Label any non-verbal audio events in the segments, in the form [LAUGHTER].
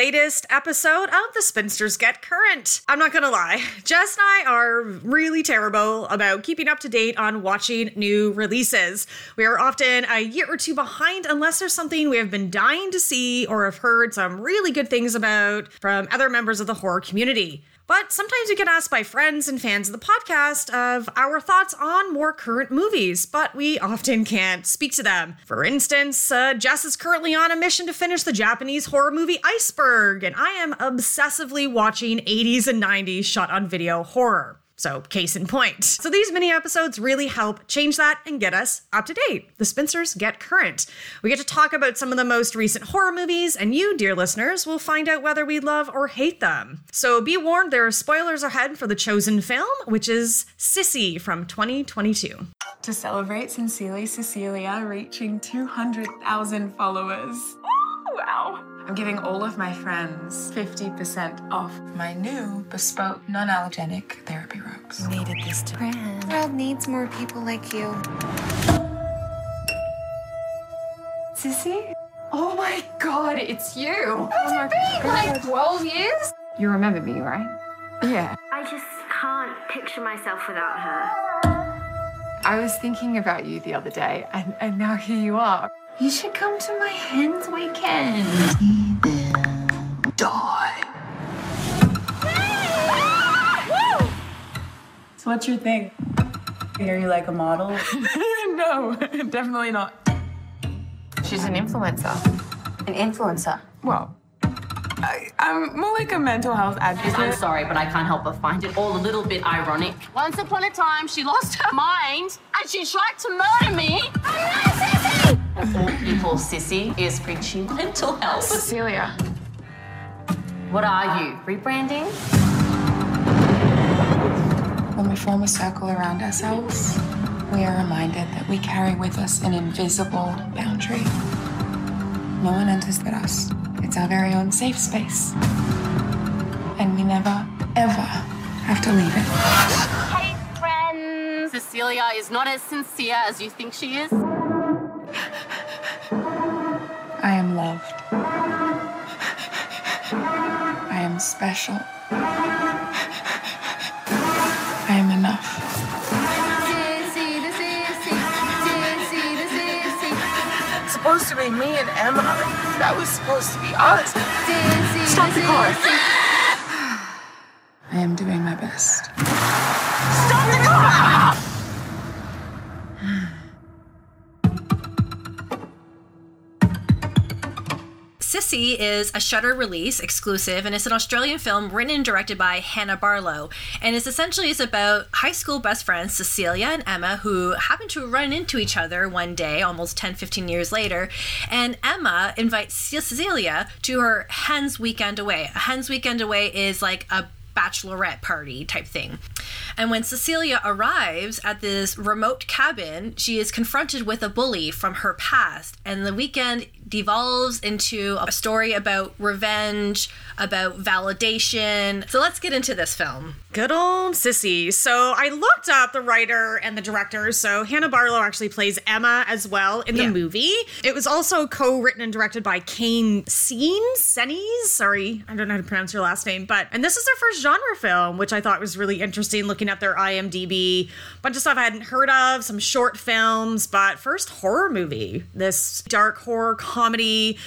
latest episode of The Spinsters Get Current. I'm not gonna lie, [LAUGHS] Jess and I are really terrible about keeping up to date on watching new releases. We are often a year or two behind unless there's something we have been dying to see or have heard some really good things about from other members of the horror community. But sometimes we get asked by friends and fans of the podcast of our thoughts on more current movies, but we often can't speak to them. For instance, uh, Jess is currently on a mission to finish the Japanese horror movie Iceberg, and I am obsessively watching 80s and 90s shot on video horror. So, case in point. So, these mini episodes really help change that and get us up to date. The Spinsters get current. We get to talk about some of the most recent horror movies, and you, dear listeners, will find out whether we love or hate them. So, be warned, there are spoilers ahead for the chosen film, which is Sissy from 2022. To celebrate Sincerely Cecilia reaching 200,000 followers. Wow. I'm giving all of my friends 50% off my new bespoke non allergenic therapy robes. Needed this to The world needs more people like you. Sissy? Oh my god, it's you! How's it oh been? Like 12 years? You remember me, right? Yeah. I just can't picture myself without her. I was thinking about you the other day, and, and now here you are. You should come to my hens weekend. Die. So what's your thing? Are you like a model? [LAUGHS] no, definitely not. She's an influencer. An influencer. Well, I, I'm more like a mental health advocate. I'm sorry, but I can't help but find it all a little bit ironic. Once upon a time, she lost her mind and she tried to murder me. Of all people, Sissy is preaching [LAUGHS] mental health. Cecilia. What are you, rebranding? When we form a circle around ourselves, we are reminded that we carry with us an invisible boundary. No one enters but us. It's our very own safe space. And we never, ever have to leave it. Hey, friends. Cecilia is not as sincere as you think she is. I am loved. I am special. I am enough. It's supposed to be me and Emma. That was supposed to be us. Stop the car. I am doing my best. Stop the car! Sissy is a Shudder release exclusive, and it's an Australian film written and directed by Hannah Barlow. And it's essentially it's about high school best friends Cecilia and Emma who happen to run into each other one day, almost 10, 15 years later. And Emma invites Cecilia to her Hens Weekend Away. A Hens Weekend Away is like a bachelorette party type thing. And when Cecilia arrives at this remote cabin, she is confronted with a bully from her past. And the weekend devolves into a story about revenge, about validation. So let's get into this film. Good old Sissy. So I looked up the writer and the director. So Hannah Barlow actually plays Emma as well in the Yeah. movie. It was also co-written and directed by Kane Senes. Sorry, I don't know how to pronounce your last name, but and this is their first genre film, which I thought was really interesting. Looking at their IMDb, bunch of stuff I hadn't heard of, some short films, but first horror movie. This dark horror comedy,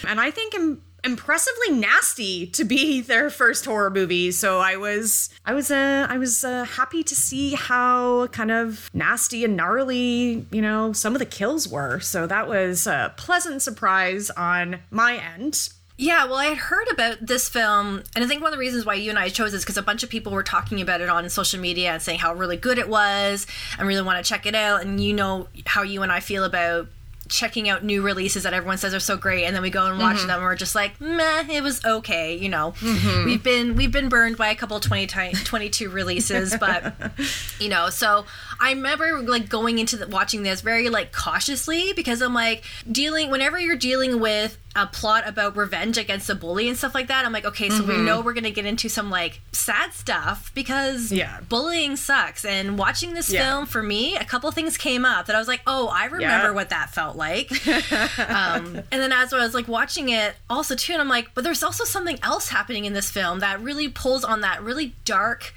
and I think. im- impressively nasty to be [LAUGHS] their first horror movie so i was i was uh i was uh, happy to see how kind of nasty and gnarly you know some of the kills were so that was a pleasant surprise on my end Yeah, well, I had heard about this film, and I think one of the reasons why you and I chose is because a bunch of people were talking about it on social media and saying how really good it was and really want to check it out. And you know how you and I feel about checking out new releases that everyone says are so great, and then we go and watch mm-hmm. them, and we're just like, meh, it was okay. You know, mm-hmm. we've been we've been burned by a couple 20, ti- 22 releases, but [LAUGHS] you know, so I remember like going into the, watching this very like cautiously because I'm like dealing whenever you're dealing with a plot about revenge against a bully and stuff like that. I'm like, okay, so we know we're gonna get into some like sad stuff because Yeah. bullying sucks. And watching this Yeah. film for me, a couple things came up that I was like, oh, I remember Yeah. what that felt like. [LAUGHS] um, and then as I was like watching it, also too, and I'm like, but there's also something else happening in this film that really pulls on that really dark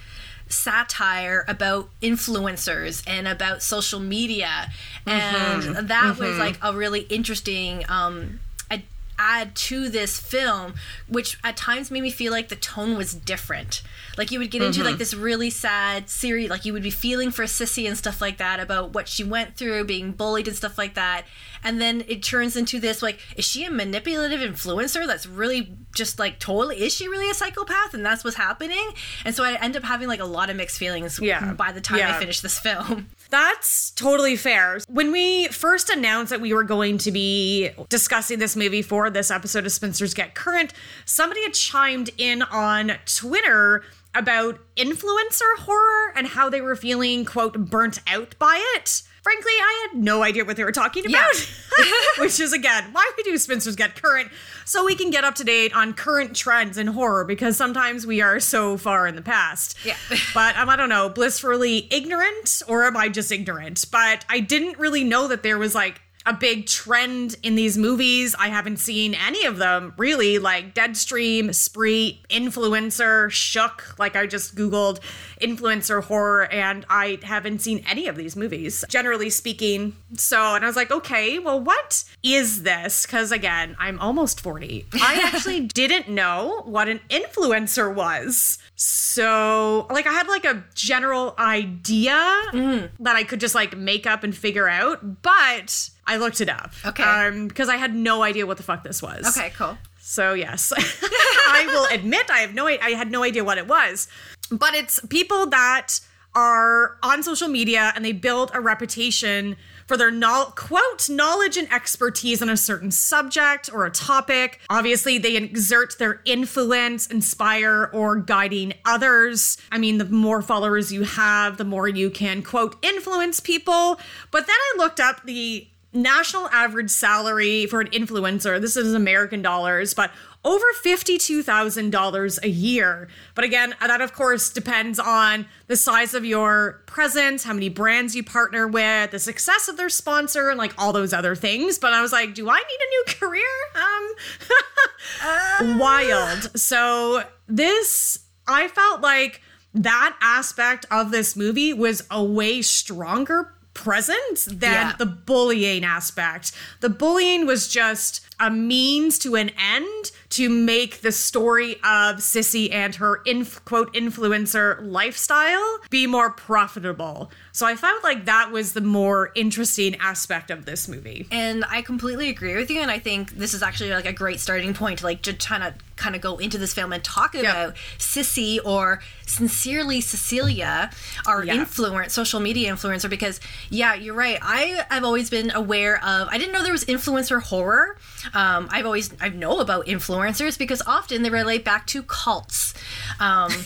satire about influencers and about social media and Mm-hmm. that was like a really interesting um add to this film which at times made me feel like the tone was different like you would get into Mm-hmm. like this really sad series like you would be feeling for sissy and stuff like that about what she went through being bullied and stuff like that and then it turns into this like is she a manipulative influencer that's really just like totally is she really a psychopath and that's what's happening and so i end up having like a lot of mixed feelings Yeah. by the time Yeah. i finished this film That's totally fair. When we first announced that we were going to be discussing this movie for this episode of Spinsters Get Current, somebody had chimed in on Twitter about influencer horror and how they were feeling, quote, burnt out by it. Frankly, I had no idea what they were talking about. [LAUGHS] [LAUGHS] Which is, again, why we do Spinsters Get Current, so we can get up to date on current trends in horror, because sometimes we are so far in the past. Yeah. [LAUGHS] but um, I don't know, blissfully ignorant, or am I just ignorant? But I didn't really know that there was like a big trend in these movies. I haven't seen any of them really, like Deadstream, Spree, Influencer, Shook. Like I just Googled influencer horror and I haven't seen any of these movies, generally speaking. So, and I was like, okay, well, what is this? Because again, I'm almost 40. I [LAUGHS] actually didn't know what an influencer was. So, like, I had like a general idea that I could just like make up and figure out, but I looked it up. Okay. Um, because I had no idea what the fuck this was. okay cool So yes, [LAUGHS] [LAUGHS] I will admit I have no I had no idea what it was, but it's people that are on social media and they build a reputation for their no- quote knowledge and expertise on a certain subject or a topic. Obviously, they exert their influence, inspire, or guiding others. I mean, the more followers you have, the more you can quote influence people. But then I looked up the national average salary for an influencer, this is American dollars, but over $52,000 a year. But again, that of course depends on the size of your presence, how many brands you partner with, the success of their sponsor, and like all those other things. But I was like, do I need a new career? Um, [LAUGHS] wild. So this, I felt like that aspect of this movie was a way stronger present than Yeah. the bullying aspect. The bullying was just a means to an end to make the story of Sissy and her inf- quote influencer lifestyle be more profitable. So I felt like that was the more interesting aspect of this movie. And I completely agree with you. And I think this is actually like a great starting point to like just trying to kind of go into this film and talk about Sissy or sincerely Cecilia, our Yeah. influence, social media influencer. Because yeah, you're right. I have always been aware of. I didn't know there was influencer horror. Um, I've always I know about influencers because often they relate back to cults. Um, [LAUGHS]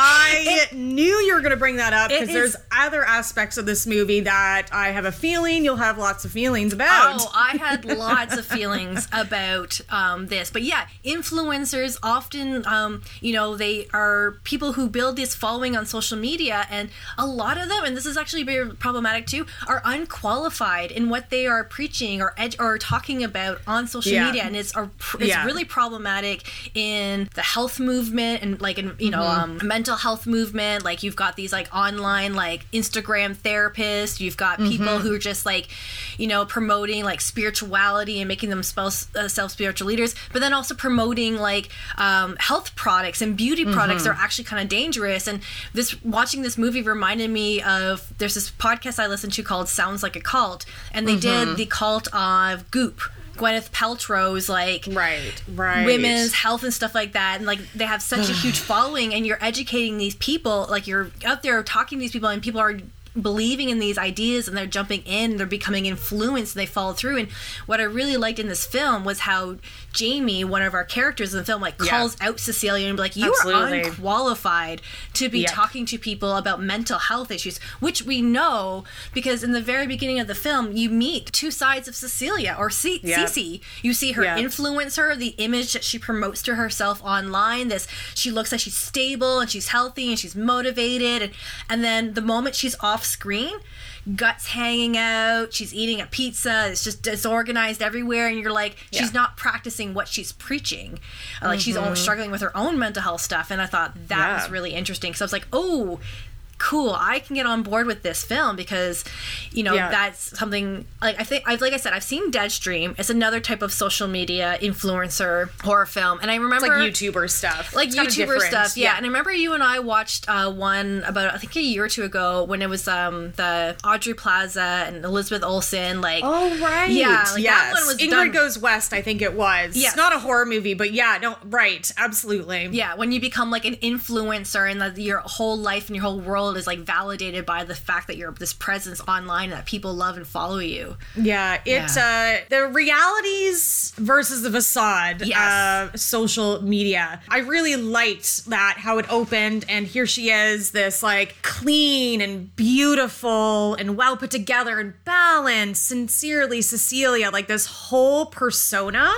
I [LAUGHS] knew you were going to bring that up because there's other aspects of this movie that I have a feeling you'll have lots of feelings about. Oh, I had lots of feelings [LAUGHS] about um, this, but yeah, influencers often, um, you know, they are people who build this following on social media, and a lot of them, and this is actually very problematic too, are unqualified in what they are preaching or ed- or talking about on social Yeah. media, and it's are pr- it's Yeah. really problematic in the health movement and like in you know um, mental health movement. Like you've got these like online like Instagram therapists, you've got people who are just like you know promoting like spirituality and making themselves uh, self spiritual leaders, but then also promoting like um, health products and beauty products that are actually kind of dangerous. And this watching this movie reminded me of there's this podcast I listened to called Sounds Like a Cult, and they did the cult of Goop. Gwyneth Paltrow's like Right, right. women's health and stuff like that and like they have such a huge [SIGHS] following and you're educating these people like you're out there talking to these people and people are believing in these ideas and they're jumping in, they're becoming influenced, and they follow through. And what I really liked in this film was how Jamie, one of our characters in the film, like Yeah. calls out Cecilia and be like, "You Absolutely. are unqualified to be Yep. talking to people about mental health issues," which we know because in the very beginning of the film, you meet two sides of Cecilia or C- Yeah. Cece. You see her Yeah. influencer, the image that she promotes to herself online. This she looks like she's stable and she's healthy and she's motivated, and, and then the moment she's off screen. Guts hanging out, she's eating a pizza, it's just disorganized everywhere, and you're like, she's Yeah. Mm-hmm. not practicing what she's preaching. Like, she's almost struggling with her own mental health stuff, and I thought that Yeah. was really interesting. So I was like, oh, cool, I can get on board with this film because, you know, Yeah. that's something like I think, I like I said, I've seen Deadstream. It's another type of social media influencer horror film, and I remember It's like YouTuber stuff. like It's YouTuber stuff, yeah. And I remember you and I watched uh, one about I think a year or two ago when it was um the Aubrey Plaza and Elizabeth Olsen, like Oh right, yeah, like yes. that one was Ingrid done. Goes West. I think it was. Yes. not a horror movie, but yeah, no, right, absolutely. yeah, when you become like an influencer and that your whole life and your whole world is like validated by the fact that you're this presence online that people love and follow you. Yeah, it's uh the realities versus the facade Yes. of social media. I really liked that how it opened and here she is, this like clean and beautiful and well put together and balanced, sincerely Cecilia, like this whole persona.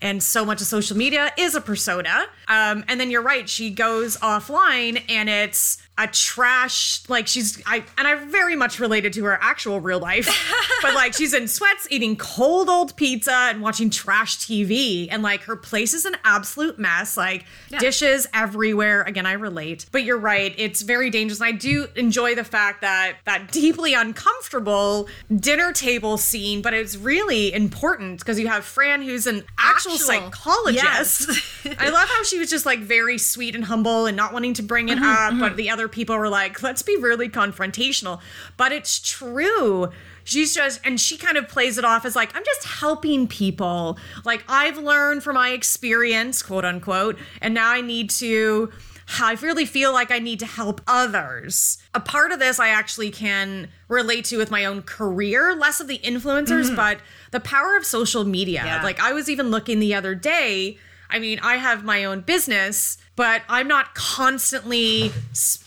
And so much of social media is a persona. Um, and then you're right, she goes offline and it's a trash like she's I and I very much related to her actual real life. [LAUGHS] but like she's in sweats eating cold old pizza and watching trash TV and like her place is an absolute mess. Like dishes everywhere. Again, I relate. But you're right, it's very dangerous. And I do enjoy the fact that that deeply uncomfortable dinner table scene, but it's really important because you have Fran who's an actual, Actual- psychologist. Yes. I love how she was just like very sweet and humble and not wanting to bring it mm-hmm, up, but mm-hmm. the other people were like, let's be really confrontational. But it's true. She's just, and she kind of plays it off as like, I'm just helping people. Like, I've learned from my experience, quote unquote, and now I need to. I really feel like I need to help others. A part of this I actually can relate to with my own career, less of the influencers, mm. but the power of social media. Yeah. Like, I was even looking the other day. I mean, I have my own business, but I'm not constantly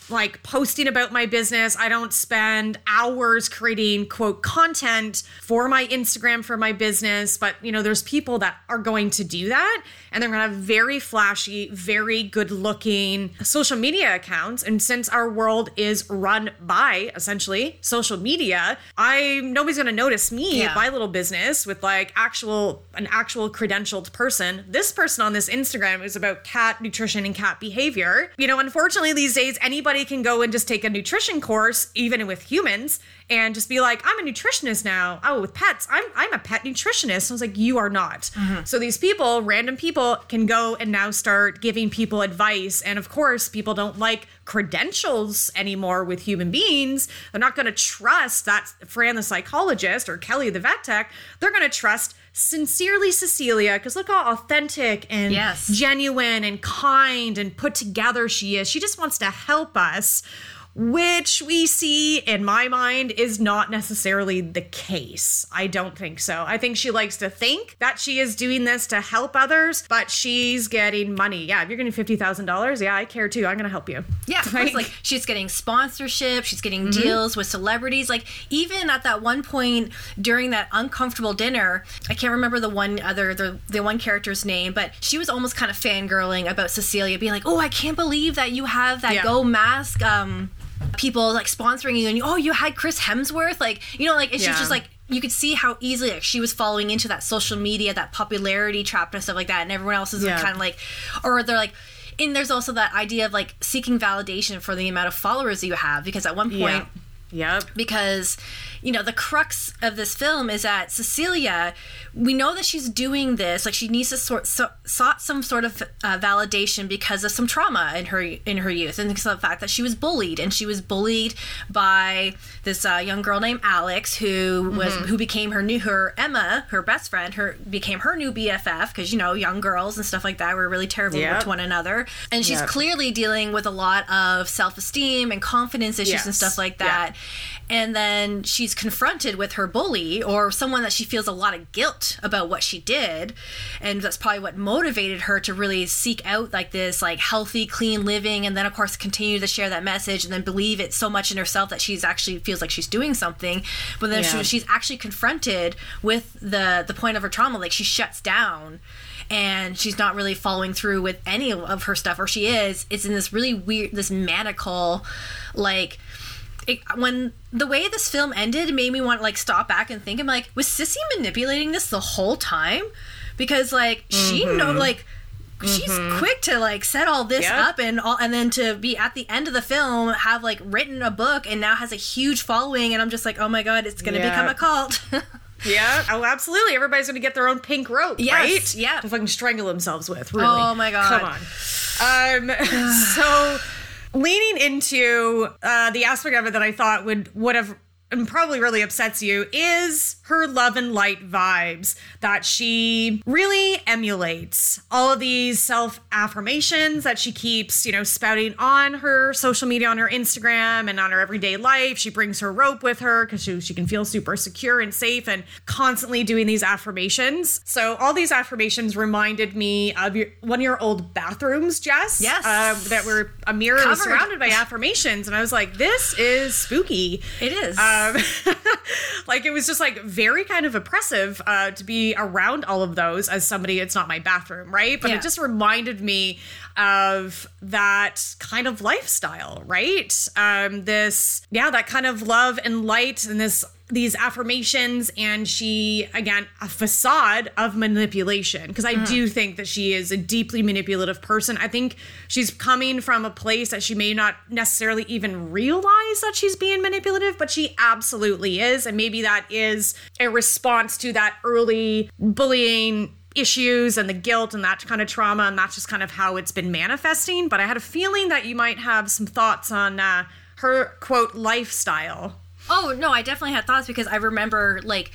like posting about my business. I don't spend hours creating quote content for my Instagram for my business, but you know, there's people that are going to do that and they're going to have very flashy, very good looking social media accounts. And since our world is run by essentially social media, I nobody's going to notice me, Yeah. my little business with like actual an actual credentialed person. This person on this Instagram is about cat nutrition and cat behavior. You know, unfortunately these days anybody can go and just take a nutrition course even with humans and just be like, I'm a nutritionist now. Oh, with pets, I'm I'm a pet nutritionist. I was like, you are not. Mm-hmm. So these people, random people, can go and now start giving people advice. And of course, people don't like credentials anymore with human beings. They're not going to trust that Fran the psychologist or Kelly the vet tech. They're going to trust sincerely Cecilia because look how authentic and Yes. genuine and kind and put together she is. She just wants to help us, which we see in my mind is not necessarily the case. I don't think so. I think she likes to think that she is doing this to help others, but she's getting money. Yeah, if you're getting $50,000, yeah, I care too. I'm going to help you. Yeah, of course, like she's getting sponsorship, she's getting Mm-hmm. deals with celebrities. Like even at that one point during that uncomfortable dinner, I can't remember the one other the the one character's name, but she was almost kind of fangirling about Cecilia, being like, "Oh, I can't believe that you have that Yeah. Go Mask um people like sponsoring you, and you, oh, you had Chris Hemsworth, like you know, like it's Yeah. just like." You could see how easily like, she was following into that social media, that popularity trap and stuff like that, and everyone else is Yeah. kind of like, or they're like, and there's also that idea of like seeking validation for the amount of followers that you have because at one point Yeah. Yep. because you know the crux of this film is that Cecilia we know that she's doing this like she needs to sort so, sought some sort of uh, validation because of some trauma in her in her youth and because of the fact that she was bullied and she was bullied by this uh, young girl named Alex who was Mm-hmm. who became her new her Emma her best friend her became her new BFF because you know young girls and stuff like that were really terrible Yep. with one another and she's Yep. clearly dealing with a lot of self-esteem and confidence issues and stuff like that that. And then she's confronted with her bully or someone that she feels a lot of guilt about what she did. And that's probably what motivated her to really seek out like this like healthy, clean living and then of course continue to share that message and then believe it so much in herself that she's actually feels like she's doing something. But then Yeah. she, she's actually confronted with the the point of her trauma like she shuts down and she's not really following through with any of her stuff or she is it's in this really weird this manical like it, when the way this film ended made me want to like stop back and think i'm like was sissy manipulating this the whole time because like she know like she's quick to like set all this Yep. up and all and then to be at the end of the film have like written a book and now has a huge following and i'm just like oh my god it's gonna Yeah. become a cult [LAUGHS] Yeah. Oh, absolutely. Everybody's going to get their own pink rope, Yes, right? yeah. To fucking strangle themselves with. Really. Oh, my God. Come on. Um. [LAUGHS] so, leaning into uh, the aspect of it that I thought would would have and probably really upsets you is her love and light vibes that she really emulates all of these self affirmations that she keeps you know spouting on her social media on her instagram and on her everyday life. She brings her rope with her because she, she can feel super secure and safe and constantly doing these affirmations. So all these affirmations reminded me of your, one of your old bathrooms jess Yes. uh, that were a mirror Covered. surrounded by affirmations. And i was like this is spooky. It is. Um, [LAUGHS] like it was just like very kind of oppressive uh, to be around all of those as somebody it's not my bathroom right but Yeah. it just reminded me of that kind of lifestyle right um this yeah that kind of love and light and this these affirmations and she again a facade of manipulation. Because i do think that she is a deeply manipulative person. I think she's coming from a place that she may not necessarily even realize that she's being manipulative but she absolutely is. And maybe that is a response to that early bullying issues and the guilt and that kind of trauma and that's just kind of how it's been manifesting. But i had a feeling that you might have some thoughts on uh, her quote lifestyle Oh no, I definitely had thoughts because I remember like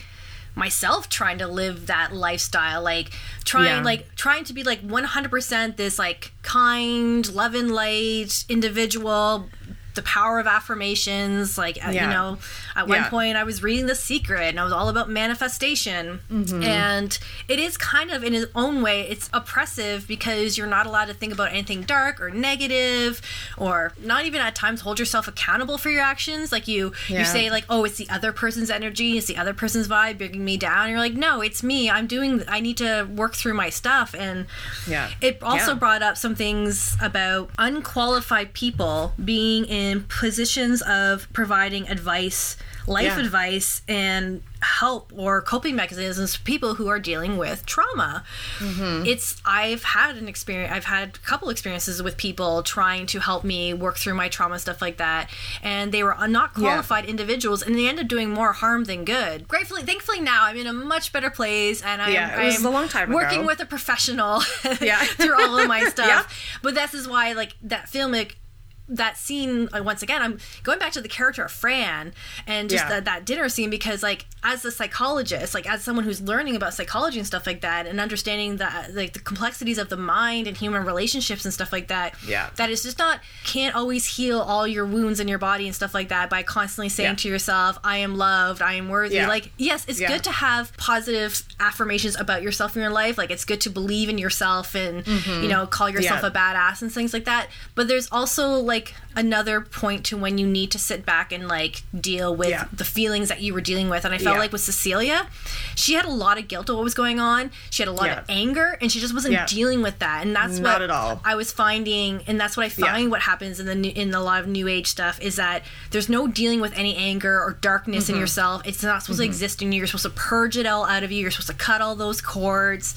myself trying to live that lifestyle like trying Yeah. like trying to be like 100% this like kind love and light individual the power of affirmations like uh, you know at one Yeah. point i was reading the secret and i was all about manifestation Mm-hmm. and it is kind of in its own way it's oppressive because you're not allowed to think about anything dark or negative or not even at times hold yourself accountable for your actions like you Yeah. you say like oh it's the other person's energy it's the other person's vibe bringing me down you're like no it's me i'm doing i need to work through my stuff and Yeah. it also Yeah. brought up some things about unqualified people being in positions of providing advice life Yeah. advice and help or coping mechanisms for people who are dealing with trauma Mm-hmm. it's i've had an experience i've had a couple experiences with people trying to help me work through my trauma stuff like that and they were not qualified individuals and they ended up doing more harm than good gratefully thankfully now i'm in a much better place and i'm, Yeah, it was I'm a long time working ago. with a professional [LAUGHS] Yeah. through all of my [LAUGHS] stuff Yeah. but this is why like that film like that scene like, once again i'm going back to the character of fran and just Yeah. that, that dinner scene because like as a psychologist like as someone who's learning about psychology and stuff like that and understanding that like the complexities of the mind and human relationships and stuff like that Yeah. that is just not can't always heal all your wounds in your body and stuff like that by constantly saying Yeah. to yourself i am loved i am worthy Yeah. like yes it's good to have positive affirmations about yourself in your life like it's good to believe in yourself and you know call yourself Mm-hmm. A badass and things like that but there's also like another point to when you need to sit back and like deal with Yeah. the feelings that you were dealing with and i felt Yeah. like with cecilia she had a lot of guilt of what was going on she had a lot Yeah. of anger and she just wasn't dealing with that and that's Not what at all. i was finding and that's what i find what happens in the new, in a lot of new age stuff is that there's no dealing with any anger or darkness Mm-hmm. in yourself it's not supposed to exist in you you're supposed to purge it all out of you you're supposed to cut all those cords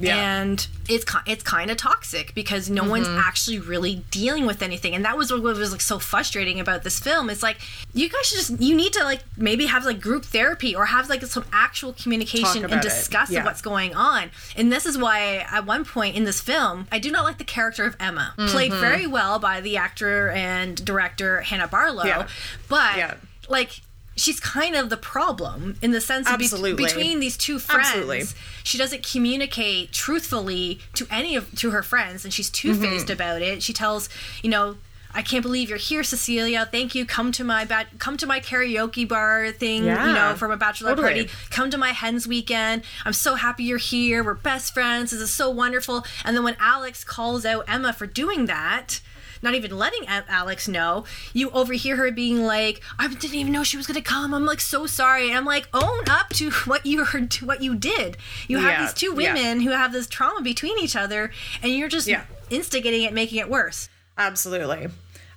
and it's it's kind of toxic because no one's Mm-hmm. actually really dealing with anything and that was what was like so frustrating about this film it's like you guys should just you need to like maybe have like group therapy or have like some actual communication and discuss Yeah. what's going on and this is why at one point in this film i do not like the character of emma played Mm-hmm. very well by the actor and director hannah barlow Yeah. but Yeah. like she's kind of the problem in the sense of be- between these two friends Absolutely. she doesn't communicate truthfully to any of to her friends and she's two-faced Mm-hmm. about it she tells you know I can't believe you're here, Cecilia. Thank you. Come to my ba- come to my karaoke bar thing, you know, from a bachelor totally. party. Come to my hens weekend. I'm so happy you're here. We're best friends. This is so wonderful. And then when Alex calls out Emma for doing that, not even letting Alex know, you overhear her being like, "I didn't even know she was gonna come. I'm like so sorry." And I'm like, "Own up to [LAUGHS] what you heard, to what you did. You have Yeah, these two yeah. women who have this trauma between each other, and you're just Yeah. instigating it, making it worse." Absolutely.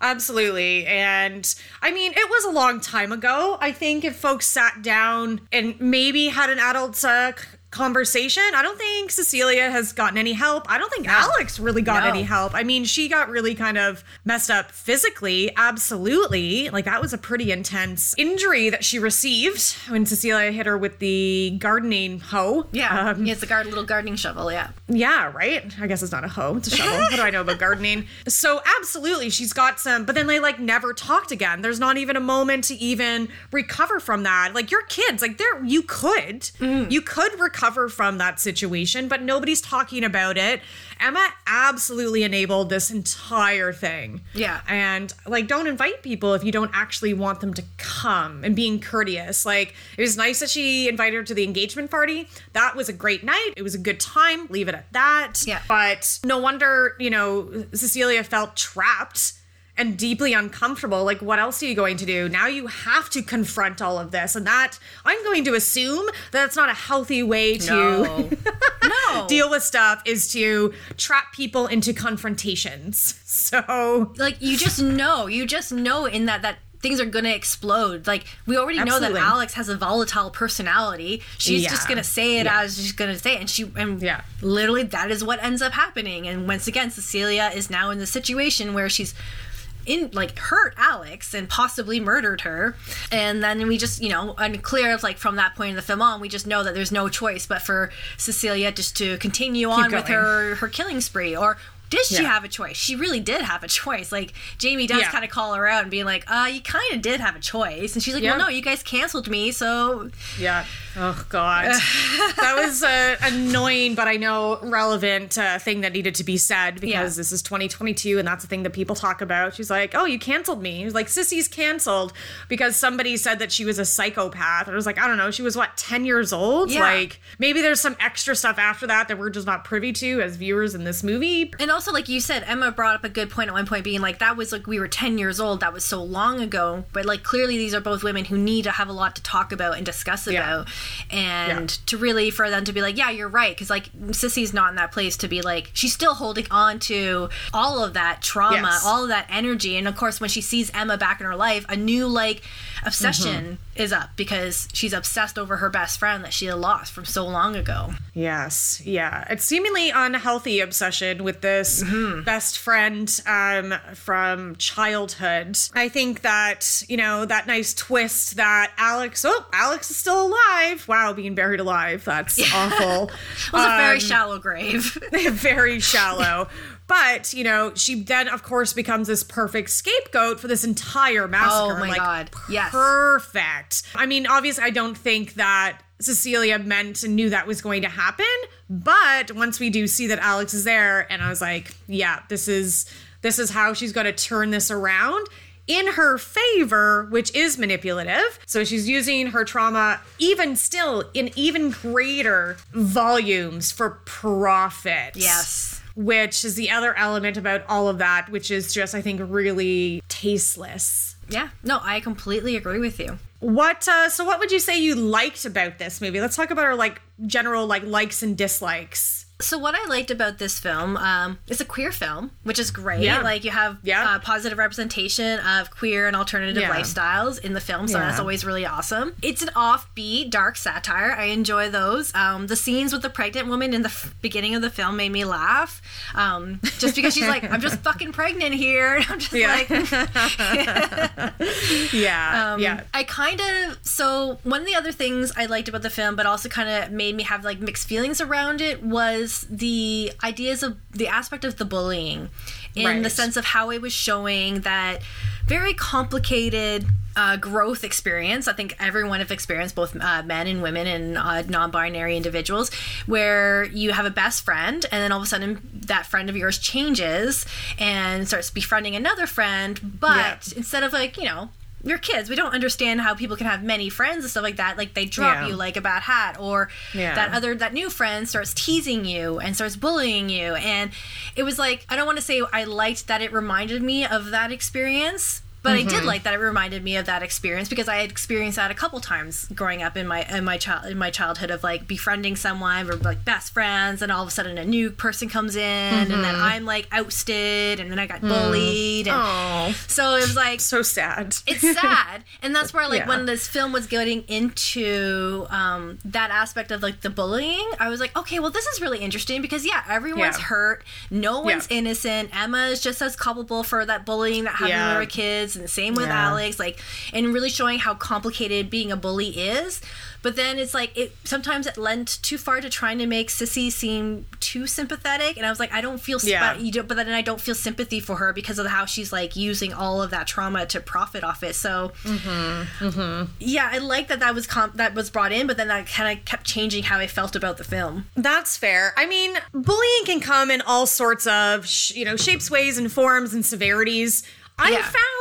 Absolutely. And I mean, it was a long time ago. I think if folks sat down and maybe had an adult uh, conversation, I don't think Cecilia has gotten any help. I don't think Alex really got No. any help. I mean, she got really kind of messed up physically. Absolutely. Like, that was a pretty intense injury that she received when Cecilia hit her with the gardening hoe. Yeah, Um, he has the guard, little gardening shovel. Yeah. yeah, right. I guess it's not a hoe; it's a shovel. what do I know about gardening? [LAUGHS] So absolutely, she's got some. But then they like never talked again. There's not even a moment to even recover from that. Like your kids, like there, you could, you could recover from that situation, but nobody's talking about it. Emma absolutely enabled this entire thing. Yeah. And like, don't invite people if you don't actually want them to come and being courteous. Like, it was nice that she invited her to the engagement party. That was a great night. It was a good time. Leave it at that. Yeah. But no wonder, you know, Cecilia felt trapped and deeply uncomfortable. Like, what else are you going to do? Now you have to confront all of this. And that, I'm going to assume that it's not a healthy way to No. [LAUGHS] no. deal with stuff is to trap people into confrontations. [LAUGHS] So, like you just know you just know in that that things are gonna explode like we already know that alex has a volatile personality she's just gonna say it Yeah. as she's gonna say it and she and Yeah. literally that is what ends up happening and once again cecilia is now in the situation where she's in like hurt alex and possibly murdered her and then we just you know unclear of like from that point in the film on we just know that there's no choice but for cecilia just to continue on with her her killing spree or did she Yeah. have a choice? She really did have a choice. Like Jamie does Yeah. kind of call her out and being like, "Uh, you kind of did have a choice," and she's like, Yeah. "Well, no, you guys canceled me, so yeah. Oh, God. [LAUGHS] that was a annoying, but I know relevant uh, thing that needed to be said because Yeah. this is 2022 and that's the thing that people talk about. She's like, oh, you canceled me. He's like, Sissy's canceled because somebody said that she was a psychopath. And I was like, I don't know. She was what, 10 years old? Yeah. Like, maybe there's some extra stuff after that that we're just not privy to as viewers in this movie. And also, like you said, Emma brought up a good point at one point, being like, that was like we were 10 years old. That was so long ago. But like, clearly, these are both women who need to have a lot to talk about and discuss Yeah. And Yeah. to really, for them to be like, yeah, you're right. Because like, Sissy's not in that place to be like, she's still holding on to all of that trauma, Yes. all of that energy. And of course, when she sees Emma back in her life, a new like obsession Mm-hmm. is up because she's obsessed over her best friend that she had lost from so long ago. Yes, yeah. It's seemingly unhealthy obsession with this best friend um, from childhood. I think that, you know, that nice twist that Alex, oh, Alex is still alive. Wow, being buried alive. That's [LAUGHS] awful. [LAUGHS] It was a very Um, shallow grave. [LAUGHS] very shallow. But, you know, she then, of course, becomes this perfect scapegoat for this entire massacre. Oh my God. Yes. Perfect. I mean, obviously, I don't think that Cecilia meant and knew that was going to happen. But once we do see that Alex is there, and I was like, yeah, this is this is how she's going to turn this around in her favor, which is manipulative. So she's using her trauma even still in even greater volumes for profit. Yes. Which is the other element about all of that, which is just, I think, really tasteless. Yeah, no, I completely agree with you. What uh so what would you say you liked about this movie? Let's talk about our like general like likes and dislikes. So what I liked about this film, um, it's a queer film, which is great. Yeah. Like you have Yeah. uh, positive representation of queer and alternative Yeah. lifestyles in the film, so that's always really awesome. It's an offbeat, dark satire. I enjoy those. Um, the scenes with the pregnant woman in the f- beginning of the film made me laugh, um, just because she's like, "I'm just [LAUGHS] fucking pregnant here," and [LAUGHS] I'm just like, [LAUGHS] Yeah. Um, yeah. I kind of so one of the other things I liked about the film, but also kind of made me have like mixed feelings around it was was the ideas of the aspect of the bullying in the sense of how it was showing that very complicated uh, growth experience. I think everyone have experienced, both uh, men and women and uh, non-binary individuals, where you have a best friend, and then all of a sudden that friend of yours changes and starts befriending another friend. But instead of like you know. You're kids. We don't understand how people can have many friends and stuff like that. Like they drop Yeah. you like a bad hat, or Yeah. that other that new friend starts teasing you and starts bullying you. And it was like I don't want to say I liked that it reminded me of that experience, but I Mm-hmm. did like that it reminded me of that experience because I had experienced that a couple times growing up in my in my child in my childhood of like befriending someone or like best friends, and all of a sudden a new person comes in, and then Mm-hmm. I'm like ousted, and then I got Mm. bullied, and Oh, so it was like so sad. it's sad and that's where like Yeah. when this film was getting into um, that aspect of like the bullying i was like okay well this is really interesting because yeah everyone's Yeah. hurt no one's Yeah. innocent emma is just as culpable for that bullying that happened when they were kids and the same with Yeah. alex like and really showing how complicated being a bully is but then it's like it sometimes it lent too far to trying to make sissy seem too sympathetic and i was like i don't feel Yeah. you don't, but then I don't feel sympathy for her because of how she's like using all of that trauma to profit off it. So, mm-hmm, mm-hmm. yeah, I like that that was com- that was brought in, but then that kind of kept changing how I felt about the film. That's fair. I mean, bullying can come in all sorts of, sh- you know, shapes, ways, and forms and severities. I Yeah. found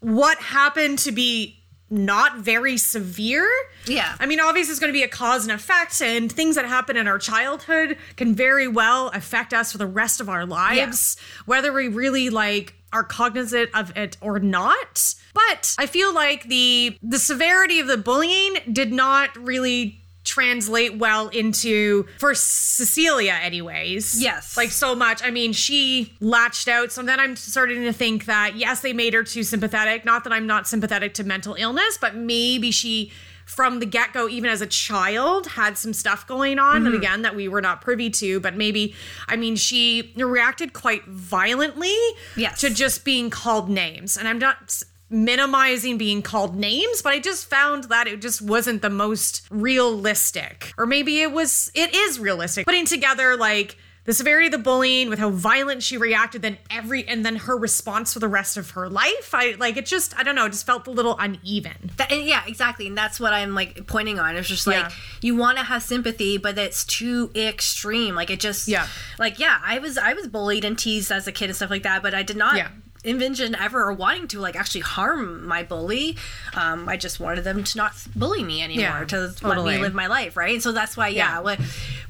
what happened to be not very severe. Yeah. I mean, obviously, it's going to be a cause and effect, and things that happen in our childhood can very well affect us for the rest of our lives, whether we really like are cognizant of it or not. But I feel like the the severity of the bullying did not really translate well into for Cecilia anyways. Yes. Like so much. I mean, she latched out. So then I'm starting to think that yes, they made her too sympathetic. Not that I'm not sympathetic to mental illness, but maybe she from the get-go even as a child had some stuff going on and mm-hmm. again that we were not privy to but maybe i mean she reacted quite violently Yes. to just being called names and i'm not minimizing being called names but i just found that it just wasn't the most realistic or maybe it was it is realistic putting together like the severity of the bullying with how violent she reacted then every and then her response for the rest of her life i like it just i don't know it just felt a little uneven That, yeah, exactly, and that's what I'm like pointing on. It's just like Yeah. you want to have sympathy, but it's too extreme. Like it just, Yeah. like yeah, I was I was bullied and teased as a kid and stuff like that, but I did not. Yeah. Envision ever wanting to like actually harm my bully um i just wanted them to not bully me anymore Yeah, to let me live my life right and so that's why yeah, Yeah. what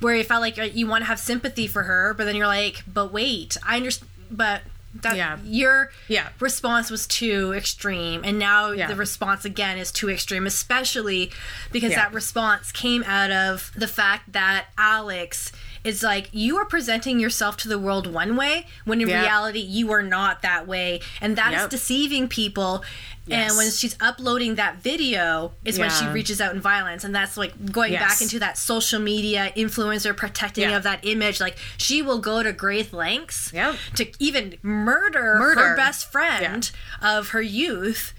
where it felt like you want to have sympathy for her but then you're like but wait i understand but that Yeah. your Yeah. response was too extreme and now Yeah. the response again is too extreme especially because Yeah. that response came out of the fact that alex is like you are presenting yourself to the world one way when in Yeah. reality you are not that way and that is Yep. deceiving people Yes. and when she's uploading that video is when she reaches out in violence and that's like going Yes. back into that social media influencer protecting Yeah. of that image like she will go to great lengths Yep. to even murder, Murder. her best friend of her youth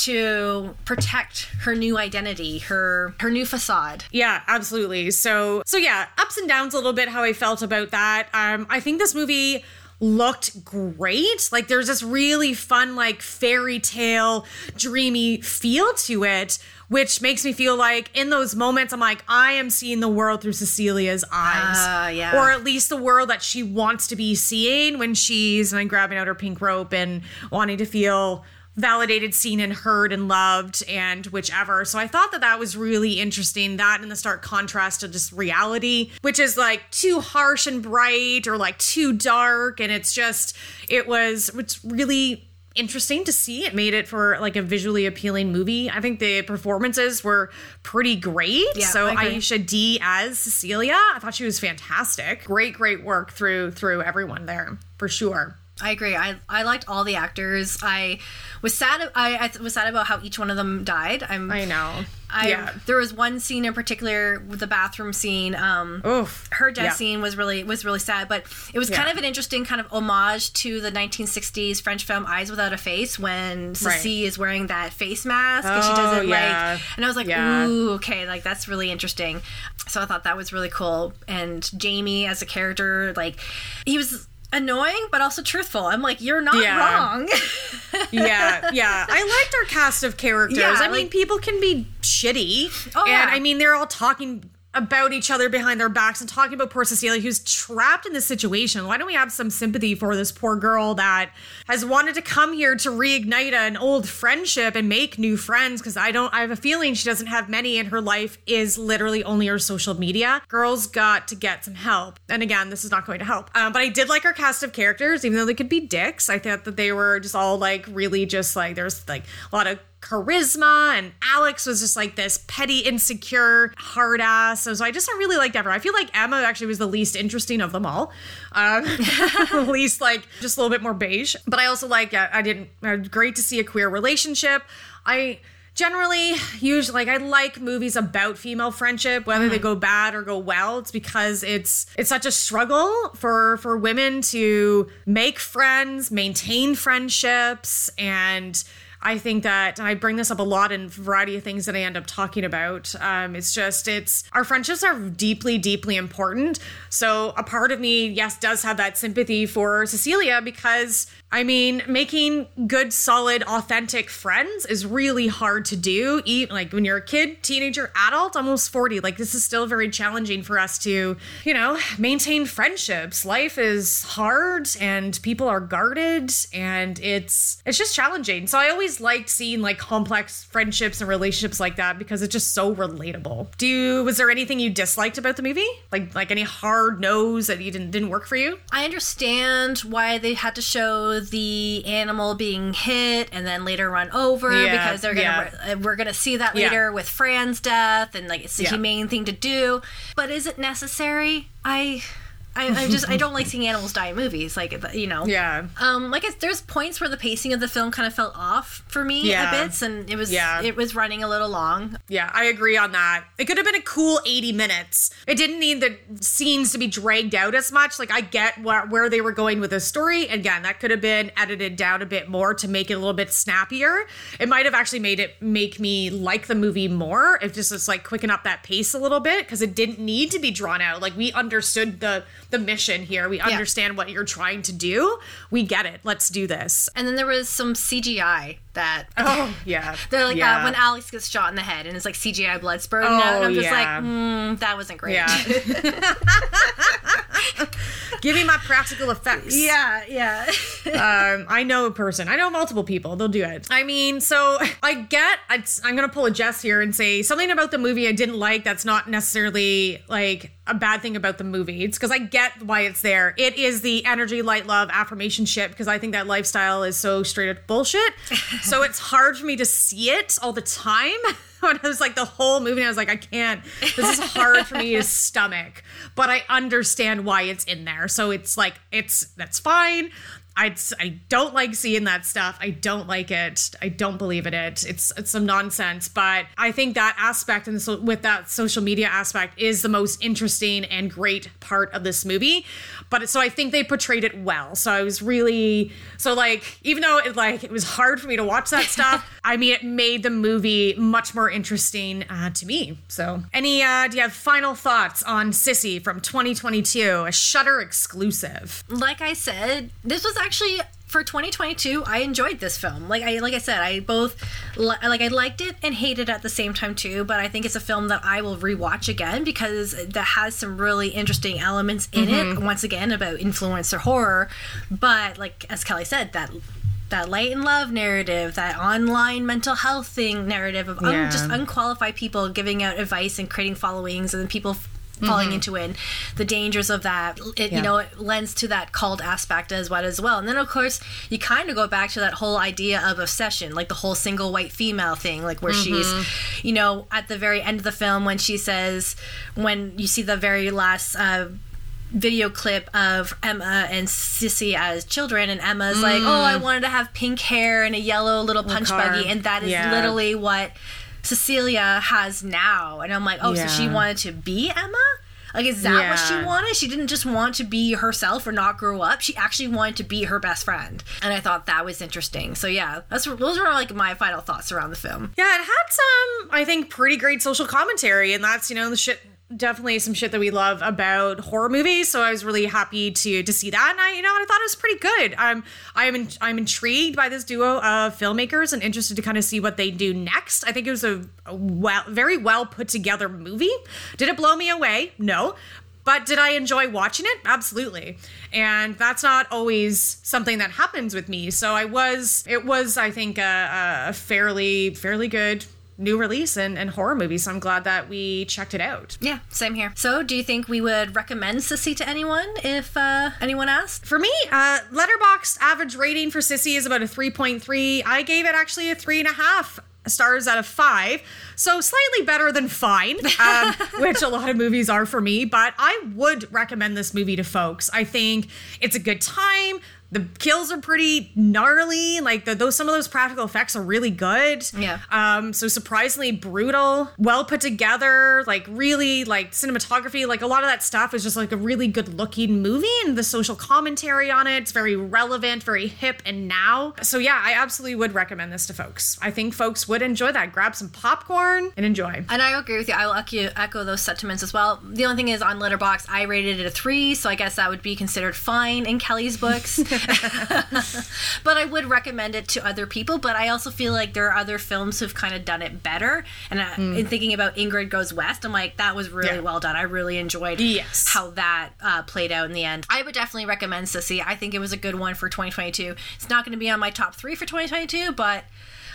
to protect her new identity, her her new facade. Yeah, absolutely. So so yeah, ups and downs a little bit how I felt about that. Um I think this movie looked great. Like there's this really fun like fairy tale dreamy feel to it, which makes me feel like in those moments I'm like I am seeing the world through Cecilia's eyes. Ah, yeah. Or at least the world that she wants to be seeing when she's like grabbing out her pink rope and wanting to feel validated, seen, and heard and loved, and whichever. So I thought that that was really interesting. That in the stark contrast to just reality, which is like too harsh and bright or like too dark. And it's just, it was, it's really interesting to see. It made it for like a visually appealing movie. I think the performances were pretty great. Yeah, so. Aisha Dee as Cecilia, I thought she was fantastic. Great, great work through through everyone there for sure. I agree. I, I liked all the actors. I was sad. I, I was sad about how each one of them died. I'm. I know. I, yeah. There was one scene in particular with the bathroom scene. Um, Oof. her death Yeah. scene was really was really sad, but it was kind of an interesting kind of homage to the 1960s French film Eyes Without a Face when Ceci is wearing that face mask and she does Oh, yeah. like, and I was like, Yeah. ooh, okay, like that's really interesting. So I thought that was really cool. And Jamie as a character, like he was annoying but also truthful. I'm like, you're not Yeah. wrong. [LAUGHS] [LAUGHS] yeah, yeah. I liked our cast of characters. Yeah, I mean, people can be shitty. Oh, and yeah. I mean, they're all talking about each other behind their backs and talking about poor Cecilia, who's trapped in this situation. Why don't we have some sympathy for this poor girl that has wanted to come here to reignite an old friendship and make new friends? Because I don't, I have a feeling she doesn't have many, and her life is literally only her social media. Girls got to get some help. And again, this is not going to help. Um, but I did like our cast of characters, even though they could be dicks. I thought that they were just all like really just like there's like a lot of charisma and Alex was just like this petty insecure hard ass. So, so I just really liked Emma I feel like Emma actually was the least interesting of them all. Um, [LAUGHS] least like just a little bit more beige. But I also like uh, I didn't uh, great to see a queer relationship. I generally usually like I like movies about female friendship whether they go bad or go well. It's because it's it's such a struggle for for women to make friends maintain friendships and I think that and I bring this up a lot in a variety of things that I end up talking about. Um, it's just it's our friendships are deeply, deeply important. So a part of me, yes, does have that sympathy for Cecilia because I mean, making good, solid, authentic friends is really hard to do. Eat like when you're a kid, teenager, adult, almost 40. Like this is still very challenging for us to, you know, maintain friendships. Life is hard and people are guarded and it's it's just challenging. So I always liked seeing like complex friendships and relationships like that because it's just so relatable. Do you was there anything you disliked about the movie? Like like any hard nose that you didn't didn't work for you? I understand why they had to show the animal being hit and then later run over Yeah, because they're gonna uh, we're gonna see that Yeah. later with Fran's death and like it's the Yeah. humane thing to do. But is it necessary? I. I, I just I don't like seeing animals die in movies, like you know. Yeah. Um, like it's, there's points where the pacing of the film kind of felt off for me Yeah. a bit, and it was Yeah. it was running a little long. Yeah, I agree on that. It could have been a cool 80 minutes. It didn't need the scenes to be dragged out as much. Like, I get where, where they were going with the story. Again, that could have been edited down a bit more to make it a little bit snappier. It might have actually made it make me like the movie more if just it's like quicken up that pace a little bit because it didn't need to be drawn out. Like, we understood the the mission here. We understand what you're trying to do. We get it. Let's do this. And then there was some CGI that [LAUGHS] Oh, yeah. they're like yeah. uh, when Alex gets shot in the head and it's like CGI blood spurting Oh, and I'm just yeah. like, mm, that wasn't great. Yeah. [LAUGHS] Give me my practical effects. yeah, yeah. Um, I know a person. I know multiple people. They'll do it. I mean, so I get. It's, I'm gonna pull a Jess here and say something about the movie I didn't like. That's not necessarily like a bad thing about the movie. It's because I get why it's there. It is the energy, light, love, affirmation shit. Because I think that lifestyle is so straight up bullshit. [LAUGHS] so it's hard for me to see it all the time. [LAUGHS] When I was like the whole movie, I was like, I can't. This is hard for me to stomach, but I understand why it's in there. So it's like it's that's fine. I I don't like seeing that stuff. I don't like it. I don't believe in it. It's it's some nonsense. But I think that aspect and so with that social media aspect is the most interesting and great part of this movie. But so I think they portrayed it well. So I was really so like even though it like it was hard for me to watch that stuff. [LAUGHS] I mean, it made the movie much more interesting uh, to me. So any uh, do you have final thoughts on Sissy from 2022, a Shudder exclusive? like I said, this was actually for 2022. I enjoyed this film. Like I like I said, I both li- like I liked it and hated it at the same time too. But I think it's a film that I will rewatch again because that has some really interesting elements in it. Mm-hmm. Once again, about influencer horror, but like as Kelly said, that. That light and love narrative, that online mental health thing narrative of un- just unqualified people giving out advice and creating followings, and then people f- falling into it, and the dangers of that. It, You know, it lends to that cult aspect as well as well. And then of course you kind of go back to that whole idea of obsession, like the whole single white female thing, like where she's, you know, at the very end of the film when she says, when you see the very last. Uh, video clip of Emma and Sissy as children, and Emma's like, "Oh, I wanted to have pink hair and a yellow little punch Mm. car. buggy," and that is Yeah. literally what Cecilia has now. And I'm like, "Oh, so she wanted to be Emma." Like, is that what she wanted? She didn't just want to be herself or not grow up. She actually wanted to be her best friend, and I thought that was interesting. So yeah, that's those were like my final thoughts around the film. Yeah, it had some, I think, pretty great social commentary, and that's you know the shit. Definitely some shit that we love about horror movies. So I was really happy to to see that, and I you know I thought it was pretty good. I'm I am in, I'm intrigued by this duo of filmmakers and interested to kind of see what they do next. I think it was a, a well, very well put together movie. Did it blow me away? No. But did I enjoy watching it? Absolutely. And that's not always something that happens with me. So I was, it was, I think, a, a fairly, fairly good new release and, and horror movie. So I'm glad that we checked it out. Yeah, same here. So, do you think we would recommend Sissy to anyone if uh, anyone asked? For me, uh, Letterboxd average rating for Sissy is about a 3.3. I gave it actually a three and a half stars out of five. So slightly better than fine, [LAUGHS] um, which a lot of movies are for me. But I would recommend this movie to folks. I think it's a good time. The kills are pretty gnarly. Like the, those, some of those practical effects are really good. Yeah. Um. So surprisingly brutal, well put together. Like really, like cinematography. Like a lot of that stuff is just like a really good looking movie, and the social commentary on it. It's very relevant, very hip and now. So yeah, I absolutely would recommend this to folks. I think folks would enjoy that. Grab some popcorn and enjoy. And I agree with you. I will echo, echo those sentiments as well. The only thing is, on Letterboxd, I rated it a three, so I guess that would be considered fine in Kelly's books. [LAUGHS] [LAUGHS] but I would recommend it to other people. But I also feel like there are other films who've kind of done it better. And I, in thinking about Ingrid Goes West, I'm like, that was really Yeah. well done. I really enjoyed Yes. how that uh, played out in the end. I would definitely recommend Sissy. I think it was a good one for 2022. It's not going to be on my top three for 2022, but.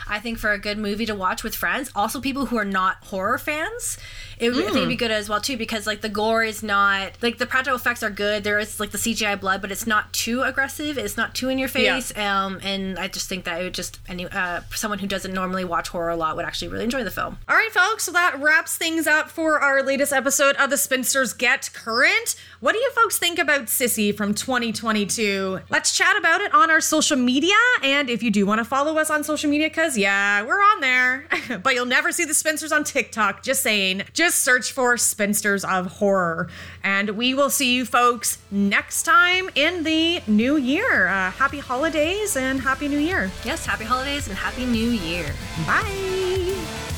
I think for a good movie to watch with friends, also people who are not horror fans, it would I think it'd be good as well too because like the gore is not like the practical effects are good. There is like the CGI blood, but it's not too aggressive. It's not too in your face. Um, and I just think that it would just any uh, someone who doesn't normally watch horror a lot would actually really enjoy the film. All right, folks, so that wraps things up for our latest episode of the Spinsters Get Current. What do you folks think about Sissy from 2022? Let's chat about it on our social media. And if you do want to follow us on social media, because yeah, we're on there, [LAUGHS] but you'll never see the Spinsters on TikTok. Just saying, just search for Spinsters of Horror. And we will see you folks next time in the new year. Uh, happy holidays and happy new year. Yes, happy holidays and happy new year. Bye.